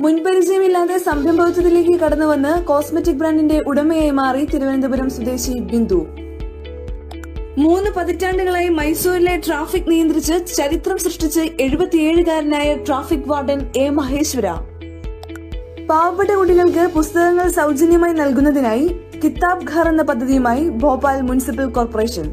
മുൻപരിചയമില്ലാതെ സംരംഭത്വത്തിലേക്ക് കടന്നുവന്ന് cosmetic ബ്രാൻഡിന്റെ ഉടമയായി മാറി തിരുവനന്തപുരം സ്വദേശി ബിന്ദു. മൂന്ന് പതിറ്റാണ്ടുകളായി മൈസൂരിലെ ട്രാഫിക് നിയന്ത്രിച്ച് ചരിത്രം സൃഷ്ടിച്ച് എഴുപത്തിയേഴുകാരനായ ട്രാഫിക് വാർഡൻ എ മഹേശ്വര. പാവപ്പെട്ട കുട്ടികൾക്ക് പുസ്തകങ്ങൾ സൗജന്യമായി നൽകുന്നതിനായി കിതാബ് ഘർ എന്ന പദ്ധതിയുമായി ഭോപ്പാൽ മുനിസിപ്പൽ കോർപ്പറേഷൻ.